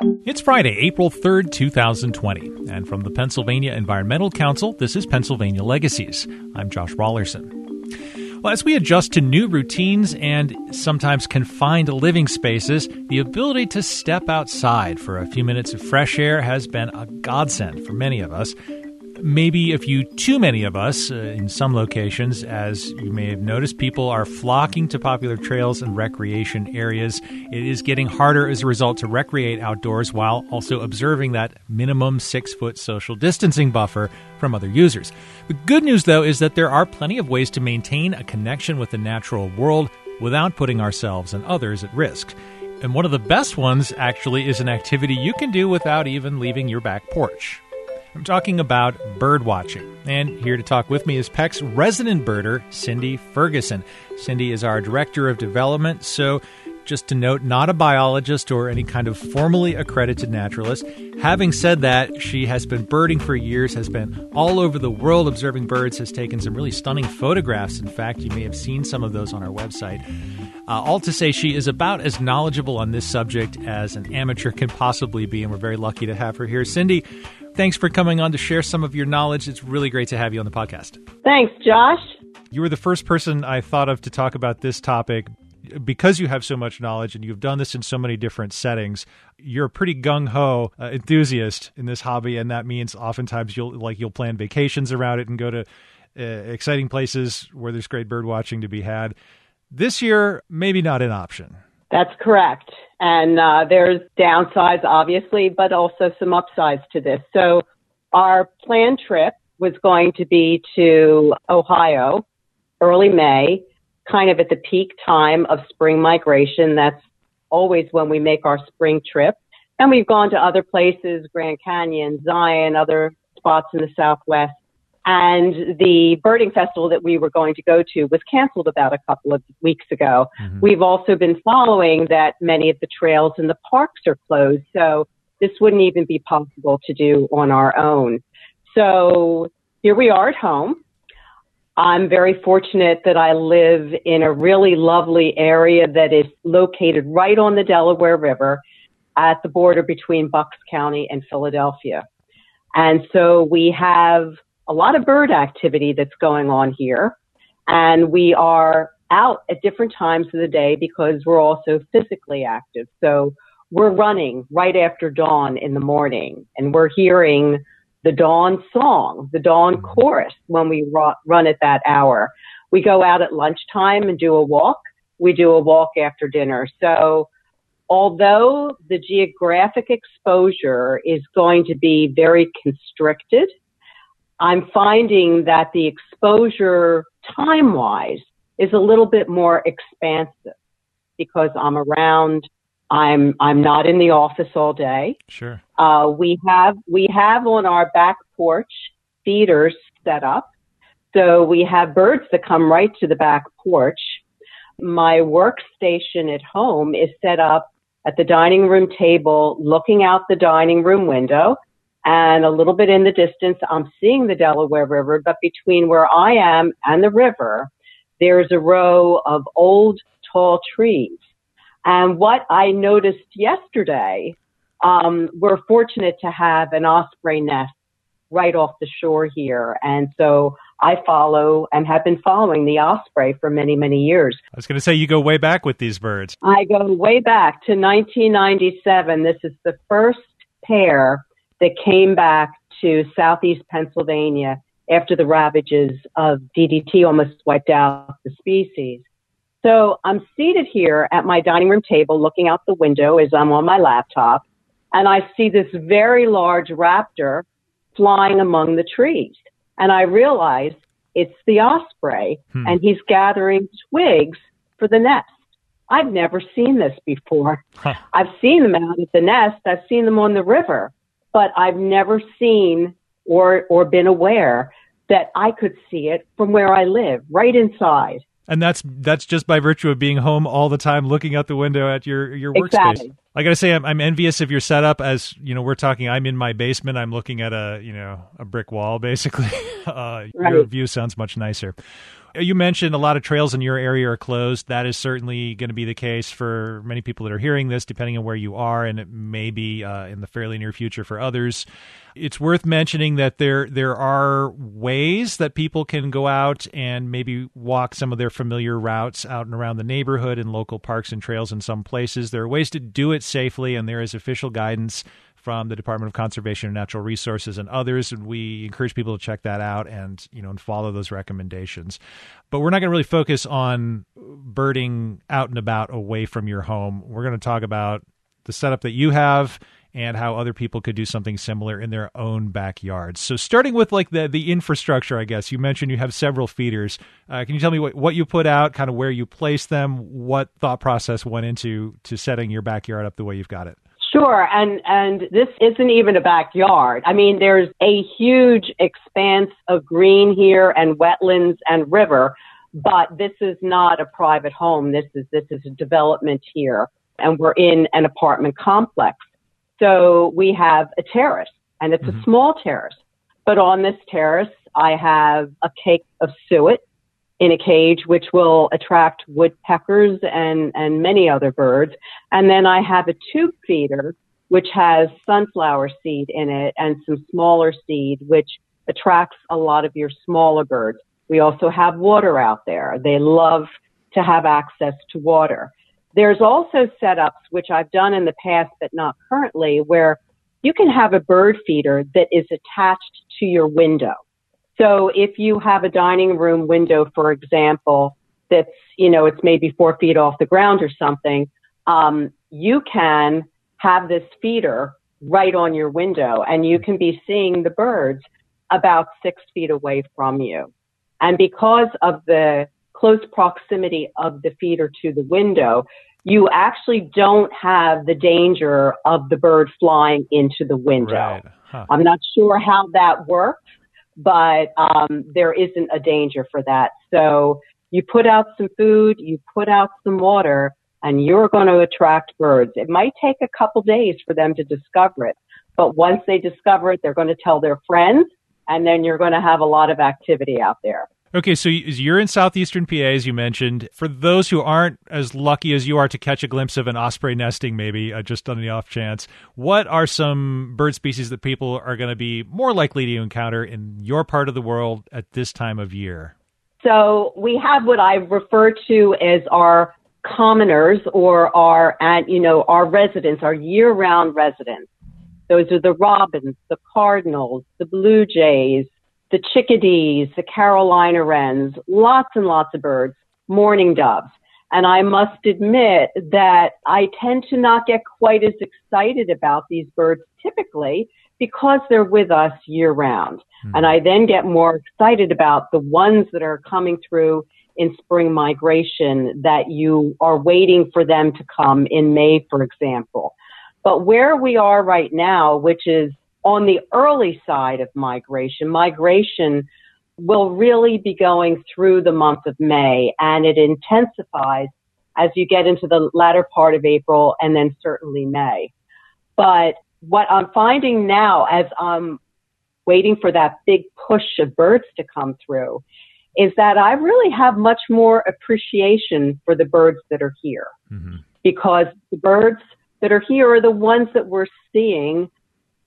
It's Friday, April 3rd, 2020. And from the Pennsylvania Environmental Council, this is Pennsylvania Legacies. I'm Josh Raulerson. Well, as we adjust to new routines and sometimes confined living spaces, the ability to step outside for a few minutes of fresh air has been a godsend for many of us maybe a few too many of us uh, in some locations. As you may have noticed, people are flocking to popular trails and recreation areas. It is getting harder as a result to recreate outdoors while also observing that minimum six foot social distancing buffer from other users. The good news, though, is that there are plenty of ways to maintain a connection with the natural world without putting ourselves and others at risk. And one of the best ones, actually, is an activity you can do without even leaving your back porch. I'm talking about bird watching. And here to talk with me is PEC's resident birder, Cindy Ferguson. Cindy is our Director of Development, so just to note, not a biologist or any kind of formally accredited naturalist. Having said that, she has been birding for years, has been all over the world observing birds, has taken some really stunning photographs. In fact, you may have seen some of those on our website. Uh, all to say, she is about as knowledgeable on this subject as an amateur can possibly be, and we're very lucky to have her here. Cindy, Thanks for coming on to share some of your knowledge. It's really great to have you on the podcast. Thanks, Josh. You were the first person I thought of to talk about this topic because you have so much knowledge and you've done this in so many different settings, you're a pretty gung ho uh, enthusiast in this hobby, and that means oftentimes you'll like you'll plan vacations around it and go to uh, exciting places where there's great bird watching to be had. This year, maybe not an option. That's correct. And uh, there's downsides, obviously, but also some upsides to this. So our planned trip was going to be to Ohio early May, kind of at the peak time of spring migration. That's always when we make our spring trip. And we've gone to other places, Grand Canyon, Zion, other spots in the Southwest. And the birding festival that we were going to go to was canceled about a couple of weeks ago. Mm-hmm. We've also been following that many of the trails and the parks are closed. So this wouldn't even be possible to do on our own. So here we are at home. I'm very fortunate that I live in a really lovely area that is located right on the Delaware River at the border between Bucks County and Philadelphia. And so we have a lot of bird activity that's going on here. And we are out at different times of the day because we're also physically active. So we're running right after dawn in the morning and we're hearing the dawn song, the dawn chorus when we run at that hour. We go out at lunchtime and do a walk. We do a walk after dinner. So although the geographic exposure is going to be very constricted, I'm finding that the exposure time wise is a little bit more expansive because I'm around. I'm I'm not in the office all day. Sure. Uh, we have we have on our back porch feeders set up, so we have birds that come right to the back porch. My workstation at home is set up at the dining room table, looking out the dining room window and a little bit in the distance, I'm seeing the Delaware River, but between where I am and the river, there's a row of old tall trees. And what I noticed yesterday, um, we're fortunate to have an osprey nest right off the shore here. And so I follow and have been following the osprey for many, many years. I was going to say, you go way back with these birds. I go way back to 1997. This is the first pair that came back to southeast Pennsylvania after the ravages of DDT almost wiped out the species. So I'm seated here at my dining room table looking out the window as I'm on my laptop, and I see this very large raptor flying among the trees. And I realize it's the osprey, hmm. and he's gathering twigs for the nest. I've never seen this before. Huh. I've seen them out at the nest. I've seen them on the river but I've never seen or or been aware that I could see it from where I live, right inside. And that's that's just by virtue of being home all the time, looking out the window at your your exactly. I gotta say, I'm, I'm, envious of your setup. As you know, we're talking. I'm in my basement. I'm looking at a you know a brick wall, basically. Uh, right. Your view sounds much nicer. You mentioned a lot of trails in your area are closed. That is certainly going to be the case for many people that are hearing this, depending on where you are, and it may be uh, in the fairly near future for others. It's worth mentioning that there there are ways that people can go out and maybe walk some of their familiar routes out and around the neighborhood in local parks and trails in some places. There are ways to do it safely, and there is official guidance from the Department of Conservation and Natural Resources and others. And we encourage people to check that out and you know and follow those recommendations. But we're not going to really focus on birding out and about away from your home. We're going to talk about the setup that you have and how other people could do something similar in their own backyards. So, starting with like the the infrastructure, I guess you mentioned you have several feeders. Uh, can you tell me what what you put out, kind of where you place them, what thought process went into to setting your backyard up the way you've got it? Sure, and and this isn't even a backyard. I mean, there's a huge expanse of green here and wetlands and river, but this is not a private home. This is this is a development here, and we're in an apartment complex. So we have a terrace, and it's mm-hmm. a small terrace. But on this terrace, I have a cake of suet in a cage, which will attract woodpeckers and, and many other birds. And then I have a tube feeder, which has sunflower seed in it and some smaller seed, which attracts a lot of your smaller birds. We also have water out there. They love to have access to water. There's also setups, which I've done in the past, but not currently, where you can have a bird feeder that is attached to your window. So if you have a dining room window, for example, that's, you know, it's maybe four feet off the ground or something, um, you can have this feeder right on your window and you can be seeing the birds about six feet away from you. And because of the close proximity of the feeder to the window, you actually don't have the danger of the bird flying into the window. Right. Huh. I'm not sure how that works, but um, there isn't a danger for that. So you put out some food, you put out some water, and you're going to attract birds. It might take a couple days for them to discover it, but once they discover it, they're going to tell their friends, and then you're going to have a lot of activity out there. Okay, so you're in southeastern PA, as you mentioned. For those who aren't as lucky as you are to catch a glimpse of an osprey nesting, maybe uh, just on the off chance, what are some bird species that people are going to be more likely to encounter in your part of the world at this time of year? So we have what I refer to as our commoners or our, you know, our residents, our year-round residents. Those are the robins, the cardinals, the blue jays, the chickadees, the Carolina wrens, lots and lots of birds, mourning doves. And I must admit that I tend to not get quite as excited about these birds typically because they're with us year round. Mm. And I then get more excited about the ones that are coming through in spring migration that you are waiting for them to come in May, for example. But where we are right now, which is on the early side of migration, migration will really be going through the month of May and it intensifies as you get into the latter part of April and then certainly May. But what I'm finding now as I'm waiting for that big push of birds to come through is that I really have much more appreciation for the birds that are here mm-hmm. because the birds that are here are the ones that we're seeing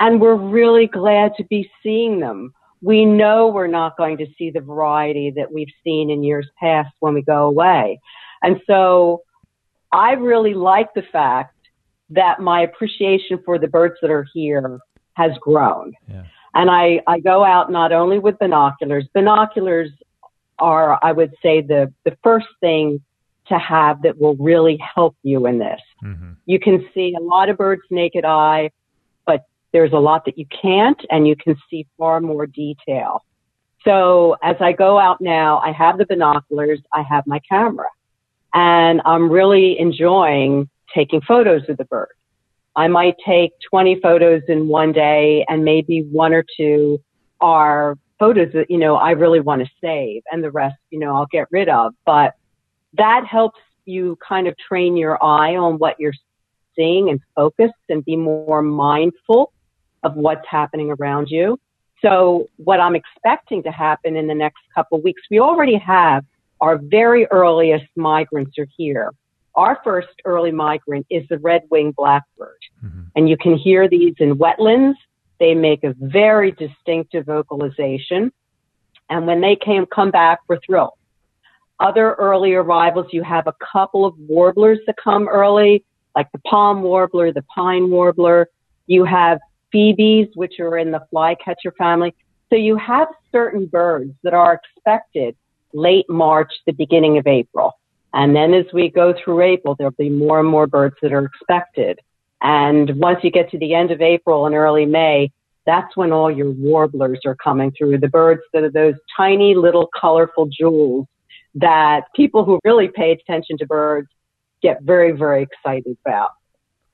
and we're really glad to be seeing them. We know we're not going to see the variety that we've seen in years past when we go away. And so I really like the fact that my appreciation for the birds that are here has grown. Yeah. And I, I go out not only with binoculars, binoculars are, I would say, the, the first thing to have that will really help you in this. Mm-hmm. You can see a lot of birds naked eye, there's a lot that you can't and you can see far more detail. So as I go out now, I have the binoculars, I have my camera, and I'm really enjoying taking photos of the bird. I might take 20 photos in one day and maybe one or two are photos that, you know, I really want to save and the rest, you know, I'll get rid of. But that helps you kind of train your eye on what you're seeing and focus and be more mindful of what's happening around you. So what I'm expecting to happen in the next couple of weeks, we already have our very earliest migrants are here. Our first early migrant is the red-winged blackbird. Mm-hmm. And you can hear these in wetlands. They make a very distinctive vocalization. And when they came, come back, we're thrilled. Other early arrivals, you have a couple of warblers that come early, like the palm warbler, the pine warbler. You have phoebes, which are in the flycatcher family. So you have certain birds that are expected late March, the beginning of April. And then as we go through April, there'll be more and more birds that are expected. And once you get to the end of April and early May, that's when all your warblers are coming through. The birds that are those tiny little colorful jewels that people who really pay attention to birds get very, very excited about.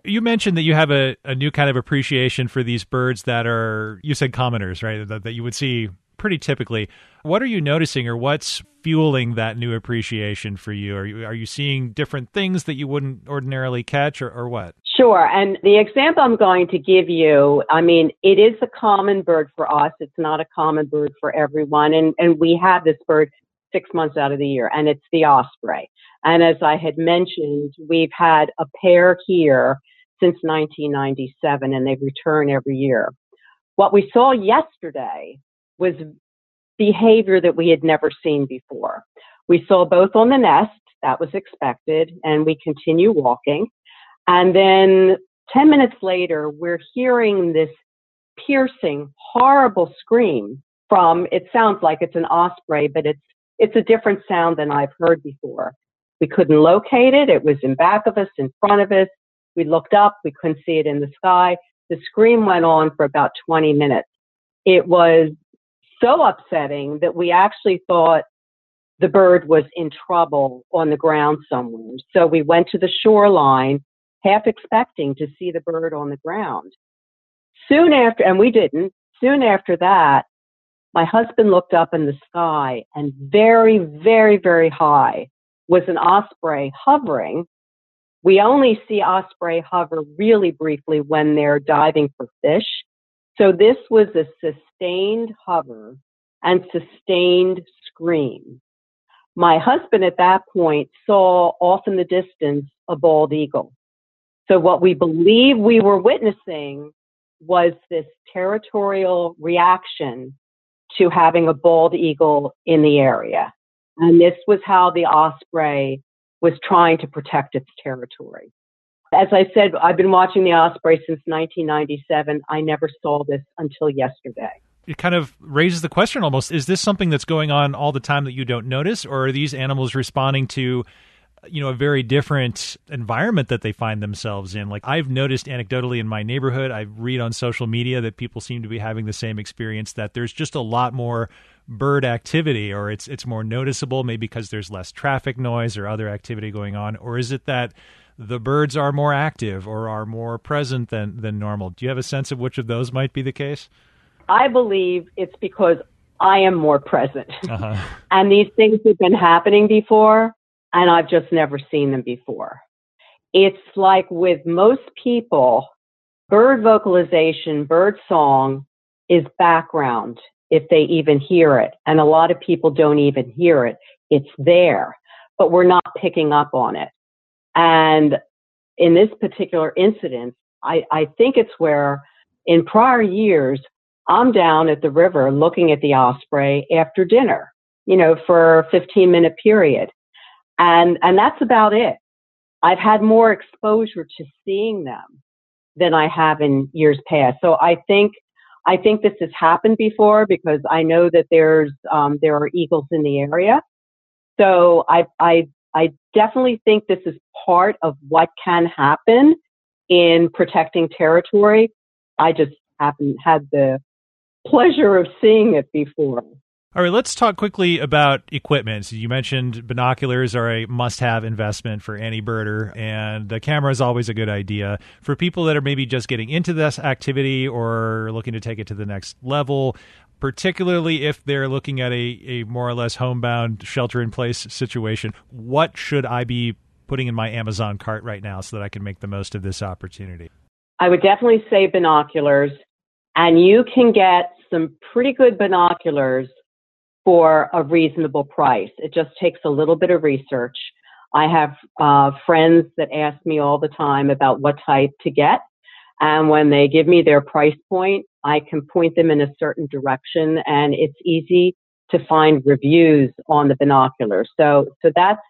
You mentioned that you have a, a new kind of appreciation for these birds that are, you said commoners, right? That, that you would see pretty typically. What are you noticing or what's fueling that new appreciation for you? Are you, are you seeing different things that you wouldn't ordinarily catch or, or what? Sure. And the example I'm going to give you, I mean, it is a common bird for us. It's not a common bird for everyone. And, and we have this bird six months out of the year, and it's the osprey. And as I had mentioned, we've had a pair here since 1997, and they return every year. What we saw yesterday was behavior that we had never seen before. We saw both on the nest, that was expected, and we continue walking. And then 10 minutes later, we're hearing this piercing, horrible scream from, it sounds like it's an osprey, but it's, it's a different sound than I've heard before. We couldn't locate it. It was in back of us, in front of us. We looked up. We couldn't see it in the sky. The scream went on for about 20 minutes. It was so upsetting that we actually thought the bird was in trouble on the ground somewhere. So we went to the shoreline, half expecting to see the bird on the ground. Soon after, and we didn't, soon after that, my husband looked up in the sky and very, very, very high was an osprey hovering. We only see osprey hover really briefly when they're diving for fish. So this was a sustained hover and sustained scream. My husband at that point saw off in the distance a bald eagle. So what we believe we were witnessing was this territorial reaction to having a bald eagle in the area. And this was how the osprey was trying to protect its territory. As I said, I've been watching the osprey since 1997. I never saw this until yesterday. It kind of raises the question almost is this something that's going on all the time that you don't notice, or are these animals responding to you know a very different environment that they find themselves in like i've noticed anecdotally in my neighborhood i read on social media that people seem to be having the same experience that there's just a lot more bird activity or it's it's more noticeable maybe because there's less traffic noise or other activity going on or is it that the birds are more active or are more present than than normal. Do you have a sense of which of those might be the case? I believe it's because I am more present. Uh-huh. and these things have been happening before, and I've just never seen them before. It's like with most people, bird vocalization, bird song is background if they even hear it. And a lot of people don't even hear it. It's there, but we're not picking up on it. And in this particular incident, I, I think it's where in prior years, I'm down at the river looking at the osprey after dinner, you know, for a 15 minute period. And, and that's about it. I've had more exposure to seeing them than I have in years past. So I think, I think this has happened before because I know that there's, um, there are eagles in the area. So I, I I definitely think this is part of what can happen in protecting territory. I just haven't had the pleasure of seeing it before. All right, let's talk quickly about equipment. So you mentioned binoculars are a must have investment for any birder, and the camera is always a good idea. For people that are maybe just getting into this activity or looking to take it to the next level, particularly if they're looking at a, a more or less homebound shelter in place situation, what should I be putting in my Amazon cart right now so that I can make the most of this opportunity? I would definitely say binoculars, and you can get some pretty good binoculars for a reasonable price. It just takes a little bit of research. I have uh, friends that ask me all the time about what type to get. And when they give me their price point, I can point them in a certain direction and it's easy to find reviews on the binoculars. So, so that's,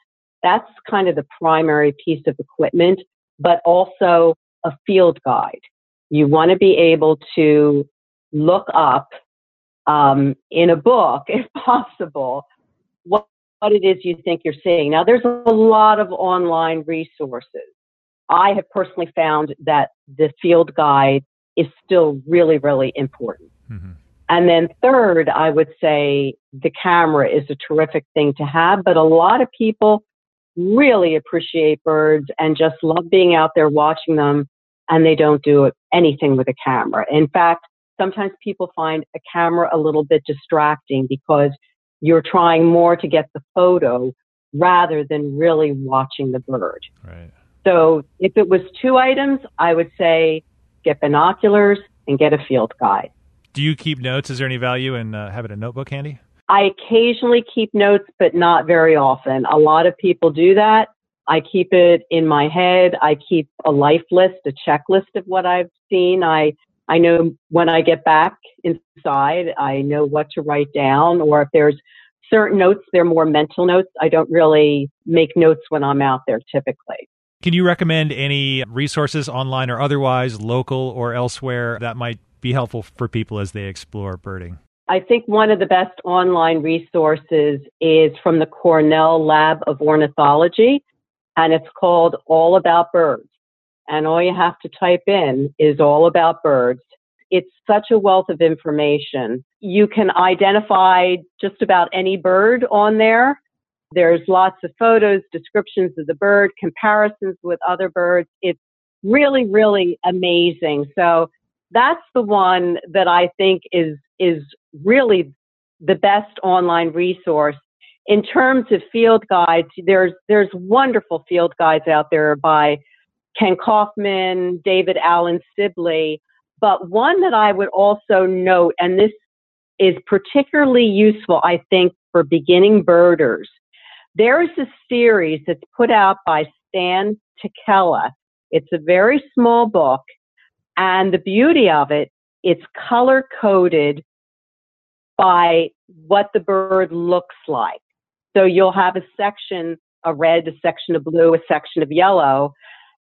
that's kind of the primary piece of equipment, but also a field guide. You want to be able to look up um, in a book, if possible, what, what it is you think you're seeing. Now, there's a lot of online resources. I have personally found that the field guide is still really, really important. Mm-hmm. And then third, I would say the camera is a terrific thing to have, but a lot of people really appreciate birds and just love being out there watching them and they don't do anything with a camera. In fact, sometimes people find a camera a little bit distracting because you're trying more to get the photo rather than really watching the bird. Right. So if it was two items, I would say get binoculars and get a field guide. Do you keep notes? Is there any value in uh, having a notebook handy? I occasionally keep notes, but not very often. A lot of people do that. I keep it in my head. I keep a life list, a checklist of what I've seen. I I know when I get back inside, I know what to write down, or if there's certain notes, they're more mental notes. I don't really make notes when I'm out there typically. Can you recommend any resources online or otherwise, local or elsewhere, that might be helpful for people as they explore birding? I think one of the best online resources is from the Cornell Lab of Ornithology, and it's called All About Birds and all you have to type in is all about birds. It's such a wealth of information. You can identify just about any bird on there. There's lots of photos, descriptions of the bird, comparisons with other birds. It's really, really amazing. So that's the one that I think is, is really the best online resource. In terms of field guides, there's, there's wonderful field guides out there by Kenn Kaufman, David Allen Sibley. But one that I would also note, and this is particularly useful, I think, for beginning birders. There is a series that's put out by Stan Tekiela. It's a very small book, and the beauty of it, it's color coded by what the bird looks like. So you'll have a section, a red, a section of blue, a section of yellow,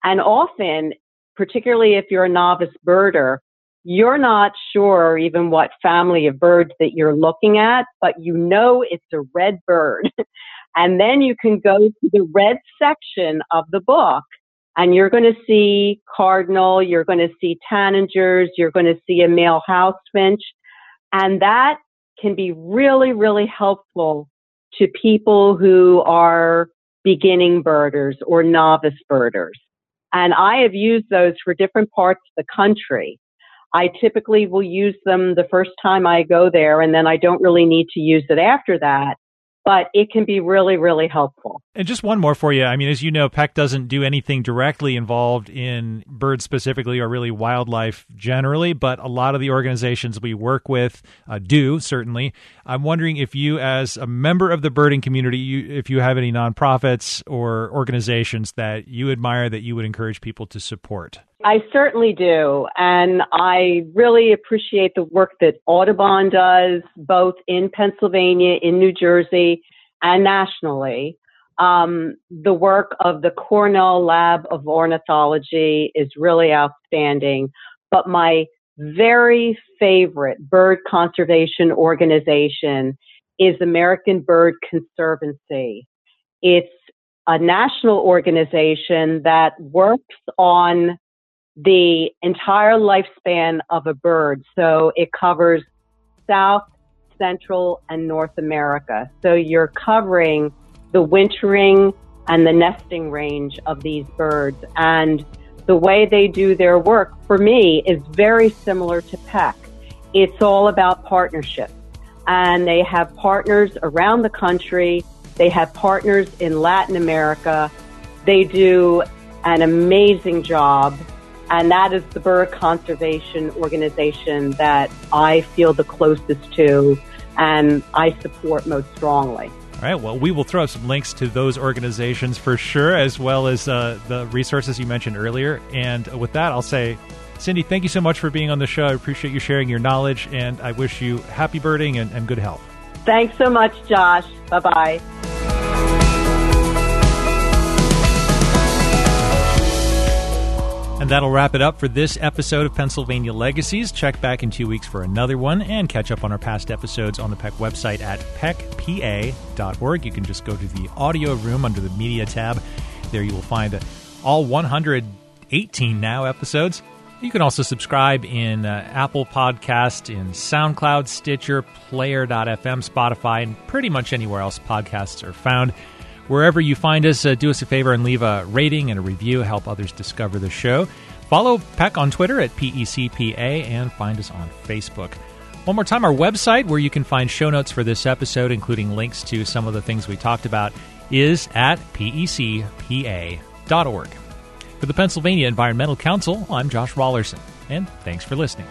and often, particularly if you're a novice birder, you're not sure even what family of birds that you're looking at, but you know it's a red bird. and then you can go to the red section of the book and you're going to see cardinal, you're going to see tanagers, you're going to see a male house finch. And that can be really, really helpful to people who are beginning birders or novice birders. And I have used those for different parts of the country. I typically will use them the first time I go there, and then I don't really need to use it after that but it can be really, really helpful. And just one more for you. I mean, as you know, PEC doesn't do anything directly involved in birds specifically or really wildlife generally, but a lot of the organizations we work with uh, do, certainly. I'm wondering if you, as a member of the birding community, you, if you have any nonprofits or organizations that you admire that you would encourage people to support. I certainly do. And I really appreciate the work that Audubon does, both in Pennsylvania, in New Jersey, and nationally. Um, the work of the Cornell Lab of Ornithology is really outstanding. But my very favorite bird conservation organization is American Bird Conservancy. It's a national organization that works on the entire lifespan of a bird. So it covers South, Central, and North America. So you're covering the wintering and the nesting range of these birds. And the way they do their work for me is very similar to PEC. It's all about partnership. And they have partners around the country. They have partners in Latin America They do an amazing job, and that is the bird Conservation Organization that I feel the closest to and I support most strongly. All right. Well, we will throw up some links to those organizations for sure, as well as uh, the resources you mentioned earlier. And with that, I'll say, Cindy, thank you so much for being on the show. I appreciate you sharing your knowledge, and I wish you happy birding and, and good health. Thanks so much, Josh. Bye bye. And that'll wrap it up for this episode of Pennsylvania Legacies. Check back in two weeks for another one and catch up on our past episodes on the PEC website at pecpa.org. You can just go to the audio room under the media tab. There you will find all 118 now episodes. You can also subscribe in uh, Apple Podcast, in SoundCloud, Stitcher, Player.fm, Spotify, and pretty much anywhere else podcasts are found. Wherever you find us, uh, do us a favor and leave a rating and a review, help others discover the show. Follow PEC on Twitter at PECPA and find us on Facebook. One more time, our website, where you can find show notes for this episode, including links to some of the things we talked about, is at pecpa.org. For the Pennsylvania Environmental Council, I'm Josh Raulerson, and thanks for listening.